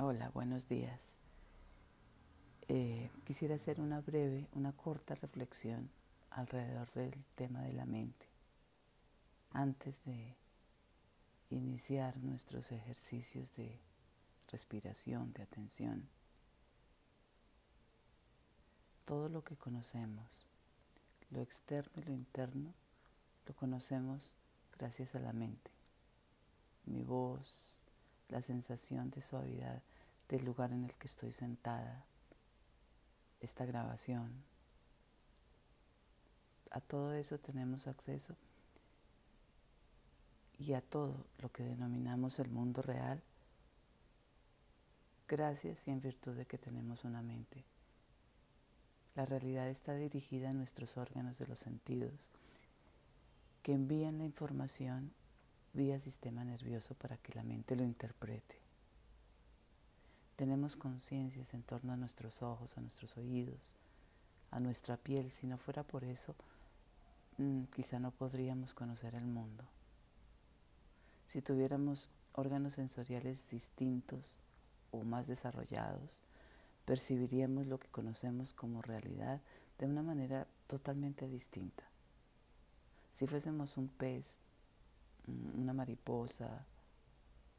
Hola, buenos días. Eh, quisiera hacer una breve, una corta reflexión alrededor del tema de la mente antes de iniciar nuestros ejercicios de respiración, de atención. Todo lo que conocemos, lo externo y lo interno, lo conocemos gracias a la mente. Mi voz, la sensación de suavidad del lugar en el que estoy sentada, esta grabación. A todo eso tenemos acceso y a todo lo que denominamos el mundo real, gracias y en virtud de que tenemos una mente. La realidad está dirigida a nuestros órganos de los sentidos, que envían la información vía sistema nervioso para que la mente lo interprete. Tenemos conciencias en torno a nuestros ojos, a nuestros oídos, a nuestra piel. Si no fuera por eso, mm, quizá no podríamos conocer el mundo. Si tuviéramos órganos sensoriales distintos o más desarrollados, percibiríamos lo que conocemos como realidad de una manera totalmente distinta. Si fuésemos un pez, una mariposa,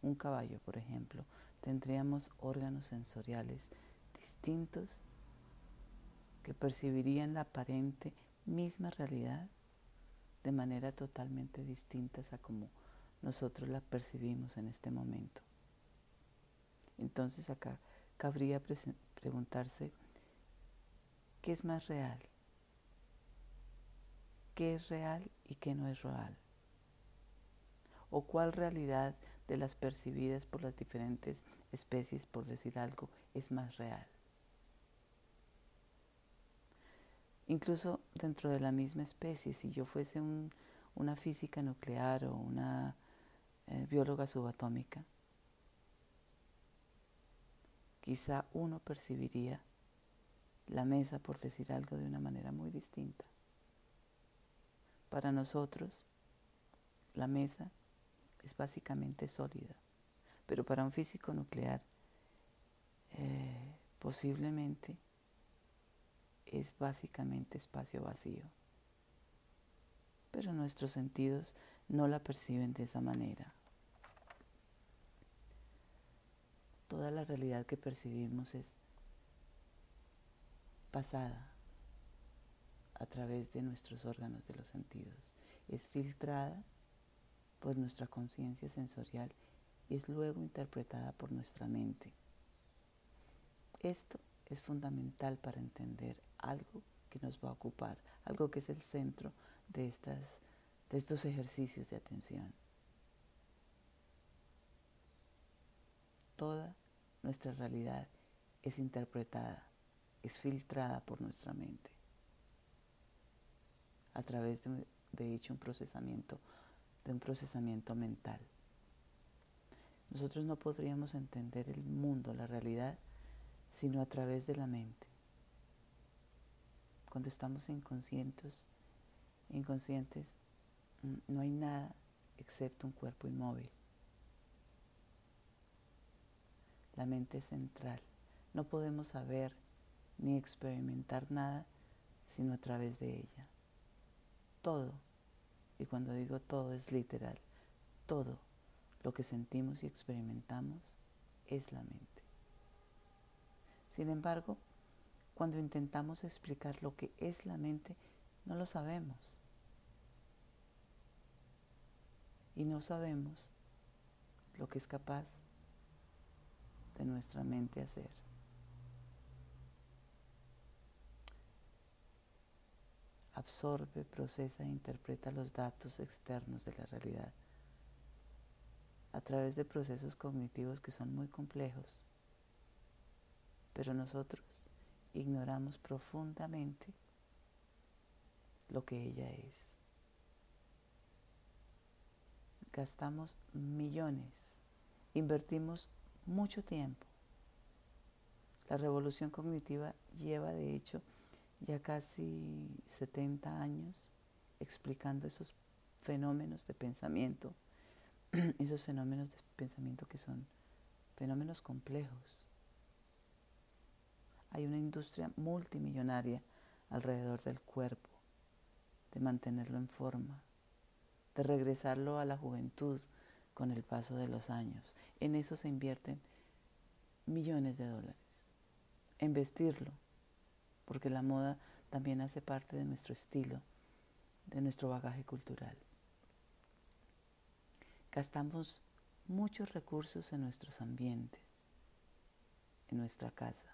un caballo, por ejemplo, tendríamos órganos sensoriales distintos que percibirían la aparente misma realidad de manera totalmente distinta a como nosotros la percibimos en este momento. Entonces acá cabría preguntarse, ¿qué es más real? ¿Qué es real y qué no es real? O cuál realidad de las percibidas por las diferentes especies, por decir algo, es más real. Incluso dentro de la misma especie, si yo fuese una física nuclear o una eh, bióloga subatómica, quizá uno percibiría la mesa, por decir algo, de una manera muy distinta. Para nosotros, la mesa es básicamente sólida. Pero para un físico nuclear, eh, posiblemente es básicamente espacio vacío. Pero nuestros sentidos no la perciben de esa manera. Toda la realidad que percibimos es pasada a través de nuestros órganos de los sentidos. Es filtrada por nuestra conciencia sensorial y es luego interpretada por nuestra mente. Esto es fundamental para entender algo que nos va a ocupar, algo que es el centro de, estas, de estos ejercicios de atención. Toda nuestra realidad es interpretada, es filtrada por nuestra mente a través de, de hecho un procesamiento de un procesamiento mental. Nosotros no podríamos entender el mundo, la realidad, sino a través de la mente. Cuando estamos inconscientes, inconscientes, mm, no hay nada excepto un cuerpo inmóvil. La mente es central. No podemos saber ni experimentar nada sino a través de ella. Todo y cuando digo todo es literal. Todo lo que sentimos y experimentamos es la mente. Sin embargo, cuando intentamos explicar lo que es la mente, no lo sabemos. Y no sabemos lo que es capaz de nuestra mente hacer. Absorbe, procesa e interpreta los datos externos de la realidad a través de procesos cognitivos que son muy complejos. Pero nosotros ignoramos profundamente lo que ella es. Gastamos millones, invertimos mucho tiempo. La revolución cognitiva lleva, de hecho, ya casi 70 años explicando esos fenómenos de pensamiento, esos fenómenos de pensamiento que son fenómenos complejos. Hay una industria multimillonaria alrededor del cuerpo, de mantenerlo en forma, de regresarlo a la juventud con el paso de los años. En eso se invierten millones de dólares. En vestirlo, porque la moda también hace parte de nuestro estilo, de nuestro bagaje cultural. Gastamos muchos recursos en nuestros ambientes, en nuestra casa,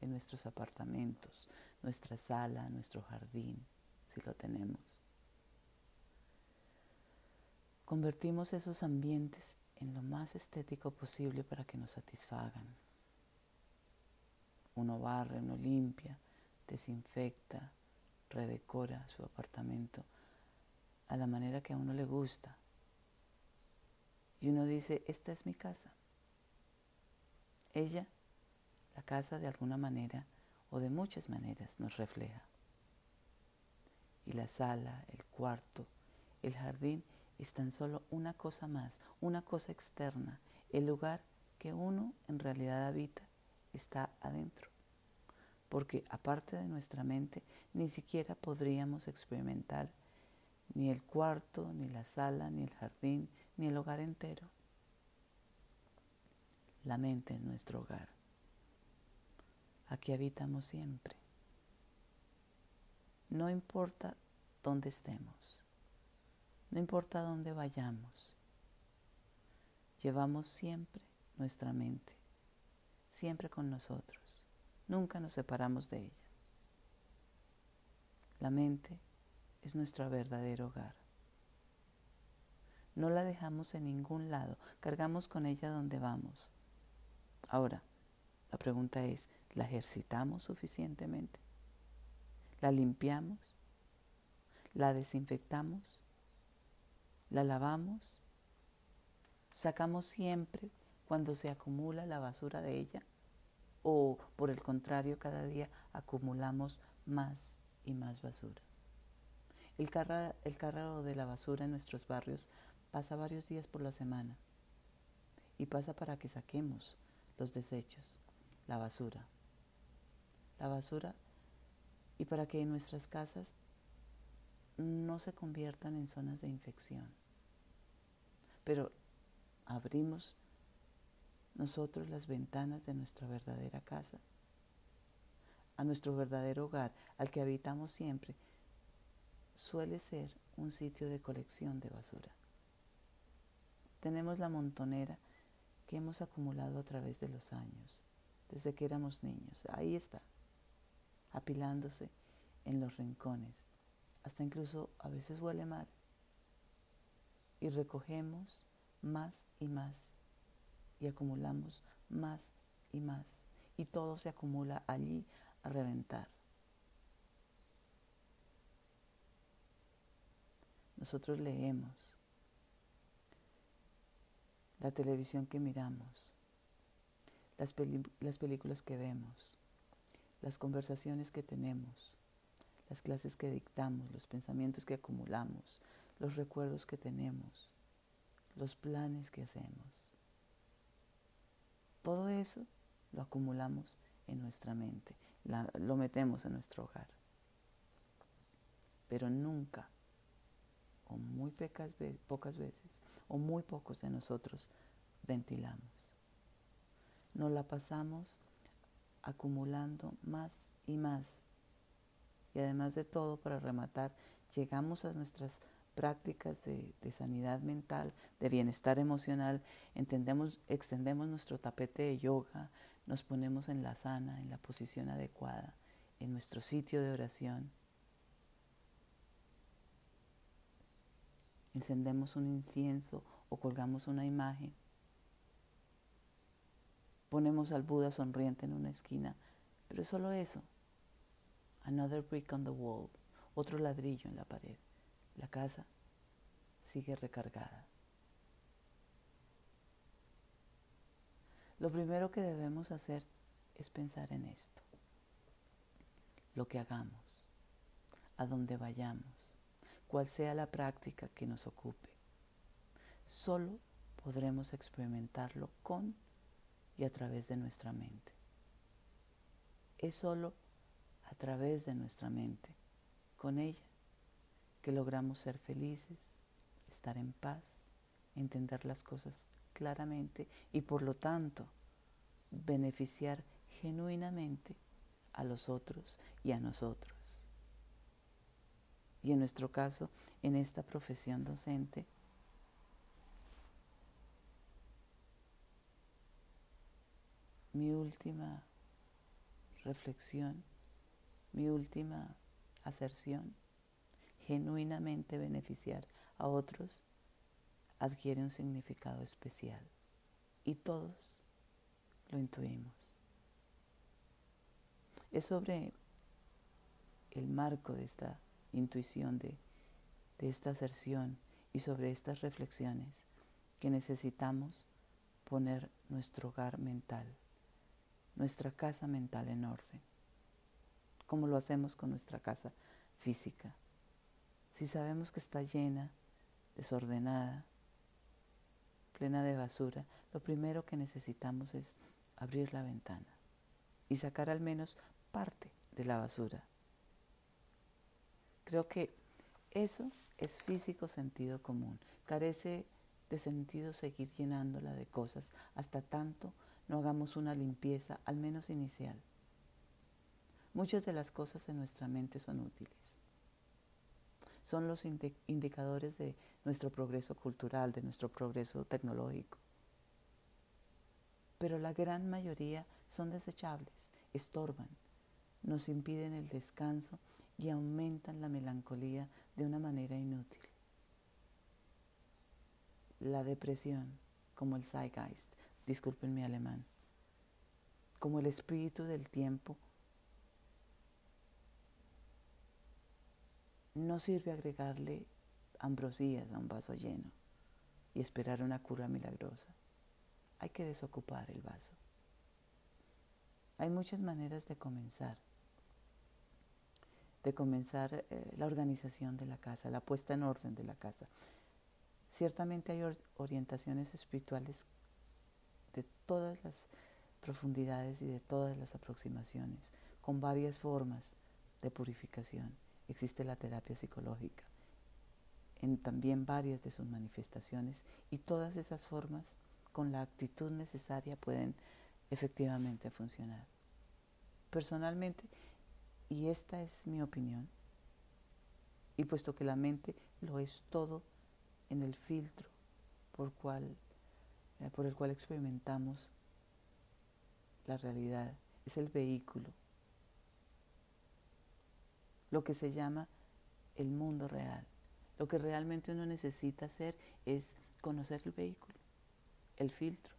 en nuestros apartamentos, nuestra sala, nuestro jardín, si lo tenemos. Convertimos esos ambientes en lo más estético posible para que nos satisfagan. Uno barre, uno limpia, desinfecta, redecora su apartamento a la manera que a uno le gusta. Y uno dice, esta es mi casa. Ella, la casa de alguna manera o de muchas maneras nos refleja. Y la sala, el cuarto, el jardín es tan solo una cosa más, una cosa externa. El lugar que uno en realidad habita está adentro porque aparte de nuestra mente ni siquiera podríamos experimentar ni el cuarto, ni la sala, ni el jardín, ni el hogar entero. La mente es nuestro hogar. Aquí habitamos siempre. No importa dónde estemos, no importa dónde vayamos, llevamos siempre nuestra mente, siempre con nosotros. Nunca nos separamos de ella. La mente es nuestro verdadero hogar. No la dejamos en ningún lado, cargamos con ella donde vamos. Ahora, la pregunta es, ¿la ejercitamos suficientemente? ¿La limpiamos? ¿La desinfectamos? ¿La lavamos? ¿Sacamos siempre cuando se acumula la basura de ella? O por el contrario cada día acumulamos más y más basura. El carro, el carro de la basura en nuestros barrios pasa varios días por la semana y pasa para que saquemos los desechos, la basura. La basura y para que nuestras casas no se conviertan en zonas de infección. Pero abrimos nosotros las ventanas de nuestra verdadera casa, a nuestro verdadero hogar, al que habitamos siempre, suele ser un sitio de colección de basura. Tenemos la montonera que hemos acumulado a través de los años, desde que éramos niños. Ahí está, apilándose en los rincones, hasta incluso a veces huele mal. Y recogemos más y más y acumulamos más y más y todo se acumula allí a reventar. Nosotros leemos la televisión que miramos, las, las películas que vemos, las conversaciones que tenemos, las clases que dictamos, los pensamientos que acumulamos, los recuerdos que tenemos, los planes que hacemos. Todo eso lo acumulamos en nuestra mente, lo metemos en nuestro hogar. Pero nunca, o muy pocas veces, o muy pocos de nosotros ventilamos. Nos la pasamos acumulando más y más. Y además de todo, para rematar, llegamos a nuestras prácticas de, sanidad mental, de bienestar emocional, entendemos, extendemos nuestro tapete de yoga, nos ponemos en la sana, en la posición adecuada, en nuestro sitio de oración. Encendemos un incienso o colgamos una imagen. Ponemos al Buda sonriente en una esquina, pero es solo eso. Another brick on the wall, otro ladrillo en la pared. La casa sigue recargada. Lo primero que debemos hacer es pensar en esto. Lo que hagamos, a donde vayamos, cual sea la práctica que nos ocupe, solo podremos experimentarlo con y a través de nuestra mente. Es solo a través de nuestra mente, con ella, que logramos ser felices, estar en paz, entender las cosas claramente y por lo tanto beneficiar genuinamente a los otros y a nosotros. Y en nuestro caso, en esta profesión docente, mi última reflexión, mi última aserción, genuinamente beneficiar a otros, adquiere un significado especial. Y todos lo intuimos. Es sobre el marco de esta intuición, de, de esta aserción y sobre estas reflexiones que necesitamos poner nuestro hogar mental nuestra casa mental en orden, como lo hacemos con nuestra casa física. Si sabemos que está llena, desordenada, plena de basura, lo primero que necesitamos es abrir la ventana y sacar al menos parte de la basura. Creo que eso es físico sentido común. Carece de sentido seguir llenándola de cosas hasta tanto no hagamos una limpieza, al menos inicial. Muchas de las cosas en nuestra mente son útiles. Son los indicadores de nuestro progreso cultural, de nuestro progreso tecnológico. Pero la gran mayoría son desechables, estorban, nos impiden el descanso y aumentan la melancolía de una manera inútil. La depresión, como el Zeitgeist, disculpen mi alemán, como el espíritu del tiempo, no sirve agregarle ambrosías a un vaso lleno y esperar una cura milagrosa. Hay que desocupar el vaso. Hay muchas maneras de comenzar, de comenzar eh, la organización de la casa, la puesta en orden de la casa. Ciertamente hay orientaciones espirituales de todas las profundidades y de todas las aproximaciones, con varias formas de purificación. Existe la terapia psicológica, en también varias de sus manifestaciones, y todas esas formas, con la actitud necesaria, pueden efectivamente funcionar. Personalmente, y esta es mi opinión, y puesto que la mente lo es todo en el filtro por cual eh, por el cual experimentamos la realidad, es el vehículo, lo que se llama el mundo real. Lo que realmente uno necesita hacer es conocer el vehículo, el filtro.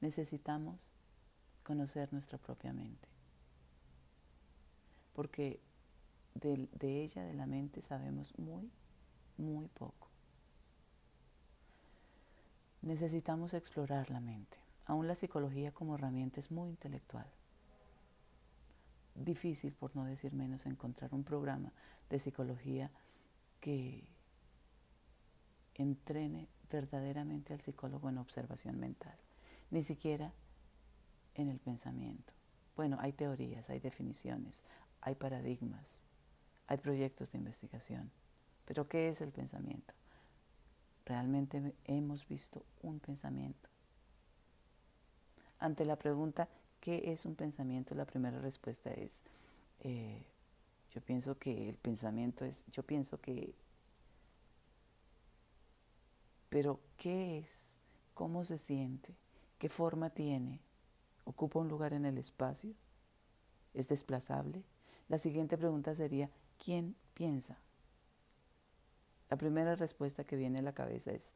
Necesitamos conocer nuestra propia mente. Porque de, ella, de la mente, sabemos muy, muy poco. Necesitamos explorar la mente. Aún la psicología como herramienta es muy intelectual. Difícil, por no decir menos, encontrar un programa de psicología que entrene verdaderamente al psicólogo en observación mental, ni siquiera en el pensamiento. Bueno, hay teorías, hay definiciones, hay paradigmas, hay proyectos de investigación, pero ¿qué es el pensamiento? ¿Realmente hemos visto un pensamiento? Ante la pregunta, ¿qué es un pensamiento? La primera respuesta es, eh, yo pienso que el pensamiento es, yo pienso que, pero ¿qué es? ¿Cómo se siente? ¿Qué forma tiene? ¿Ocupa un lugar en el espacio? ¿Es desplazable? La siguiente pregunta sería, ¿quién piensa? La primera respuesta que viene a la cabeza es,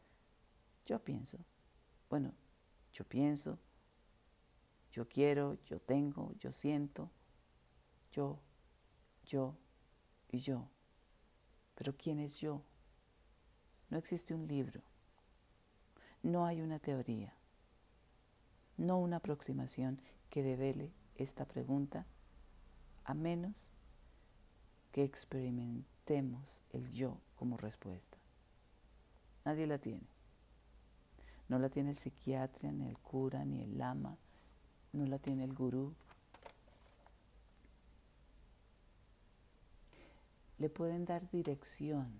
yo pienso. Bueno, yo pienso, yo quiero, yo tengo, yo siento, yo, yo y yo. Pero ¿quién es yo? No existe un libro, no hay una teoría, no una aproximación que devele esta pregunta, a menos que experimentemos el yo como respuesta. Nadie la tiene. No la tiene el psiquiatra, ni el cura, ni el lama, no la tiene el gurú. Le pueden dar dirección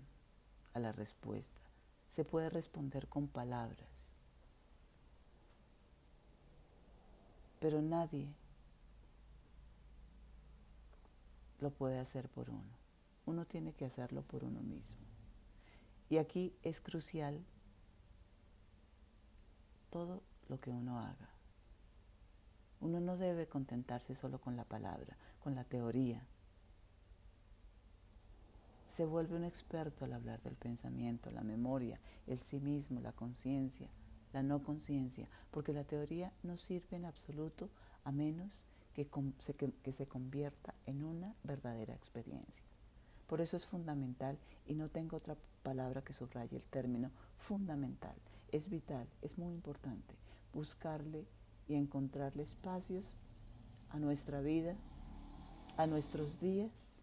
a la respuesta. Se puede responder con palabras. Pero nadie lo puede hacer por uno. Uno tiene que hacerlo por uno mismo. Y aquí es crucial todo lo que uno haga. Uno no debe contentarse solo con la palabra, con la teoría. Se vuelve un experto al hablar del pensamiento, la memoria, el sí mismo, la conciencia, la no conciencia, porque la teoría no sirve en absoluto a menos que, se, que se convierta en una verdadera experiencia. Por eso es fundamental, y no tengo otra palabra que subraye el término fundamental, es vital, es muy importante buscarle y encontrarle espacios a nuestra vida, a nuestros días,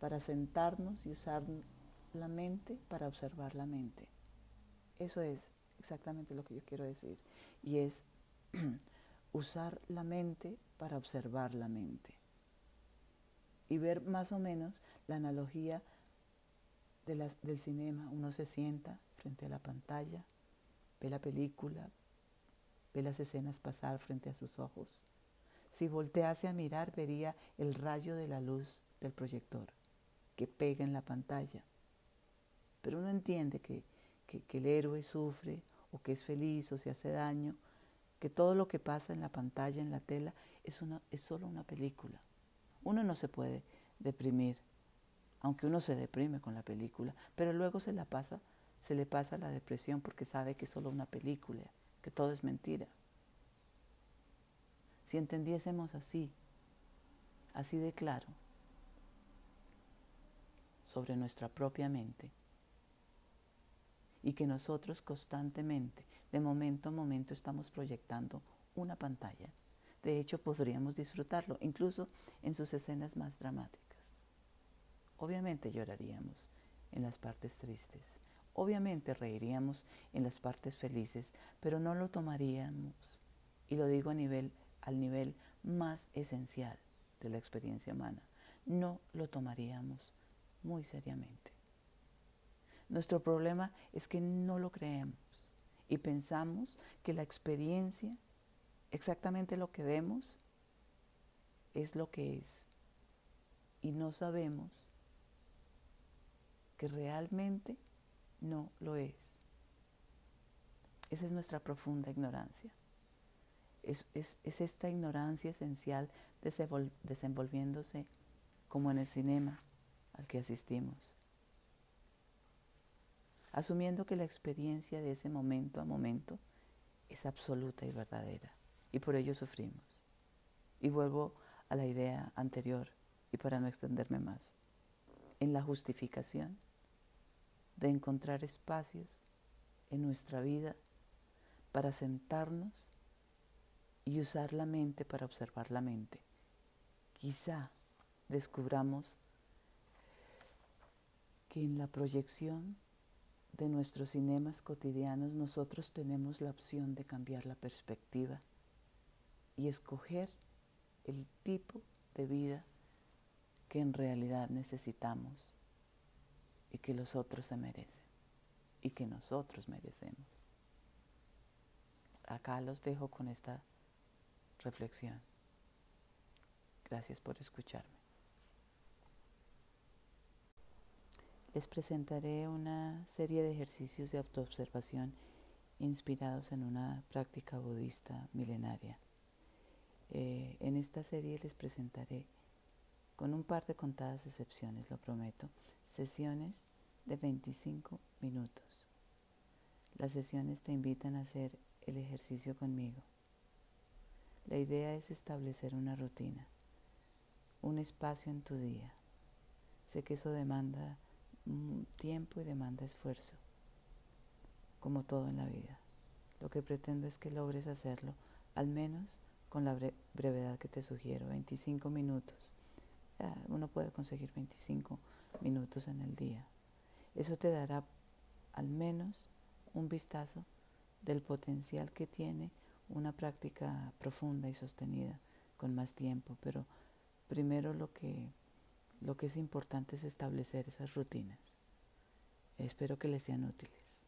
para sentarnos y usar la mente para observar la mente. Eso es exactamente lo que yo quiero decir. Y es usar la mente para observar la mente. Y ver más o menos la analogía del cinema. Uno se sienta frente a la pantalla, ve la película, ve las escenas pasar frente a sus ojos. Si voltease a mirar, vería el rayo de la luz del proyector que pega en la pantalla. Pero uno entiende que, el héroe sufre o que es feliz o se hace daño, que todo lo que pasa en la pantalla, en la tela, es, una, es solo una película. Uno no se puede deprimir, aunque uno se deprime con la película, pero luego se la pasa, se le pasa la depresión porque sabe que es solo una película que todo es mentira. Si entendiésemos así, así de claro, sobre nuestra propia mente, y que nosotros constantemente, de momento a momento, estamos proyectando una pantalla. De hecho, podríamos disfrutarlo, incluso en sus escenas más dramáticas. Obviamente lloraríamos en las partes tristes, Obviamente reiríamos en las partes felices, pero no lo tomaríamos, y lo digo a nivel, al nivel más esencial de la experiencia humana, no lo tomaríamos muy seriamente. Nuestro problema es que no lo creemos y pensamos que la experiencia, exactamente lo que vemos, es lo que es. Y no sabemos que realmente no lo es. Esa es nuestra profunda ignorancia. Es, esta ignorancia esencial desenvolviéndose como en el cinema al que asistimos. Asumiendo que la experiencia de ese momento a momento es absoluta y verdadera. Y por ello sufrimos. Y vuelvo a la idea anterior y para no extenderme más. En la justificación de encontrar espacios en nuestra vida para sentarnos y usar la mente para observar la mente. Quizá descubramos que en la proyección de nuestros cinemas cotidianos nosotros tenemos la opción de cambiar la perspectiva y escoger el tipo de vida que en realidad necesitamos y que los otros se merecen y que nosotros merecemos. Acá los dejo con esta reflexión. Gracias por escucharme. Les presentaré una serie de ejercicios de autoobservación inspirados en una práctica budista milenaria. Eh, en esta serie les presentaré con un par de contadas excepciones, lo prometo, sesiones de 25 minutos. Las sesiones te invitan a hacer el ejercicio conmigo. La idea es establecer una rutina, un espacio en tu día. Sé que eso demanda tiempo y demanda esfuerzo, como todo en la vida. Lo que pretendo es que logres hacerlo, al menos con la brevedad que te sugiero, 25 minutos uno puede conseguir 25 minutos en el día. Eso te dará al menos un vistazo del potencial que tiene una práctica profunda y sostenida con más tiempo, pero primero lo que, lo que es importante es establecer esas rutinas. Espero que les sean útiles.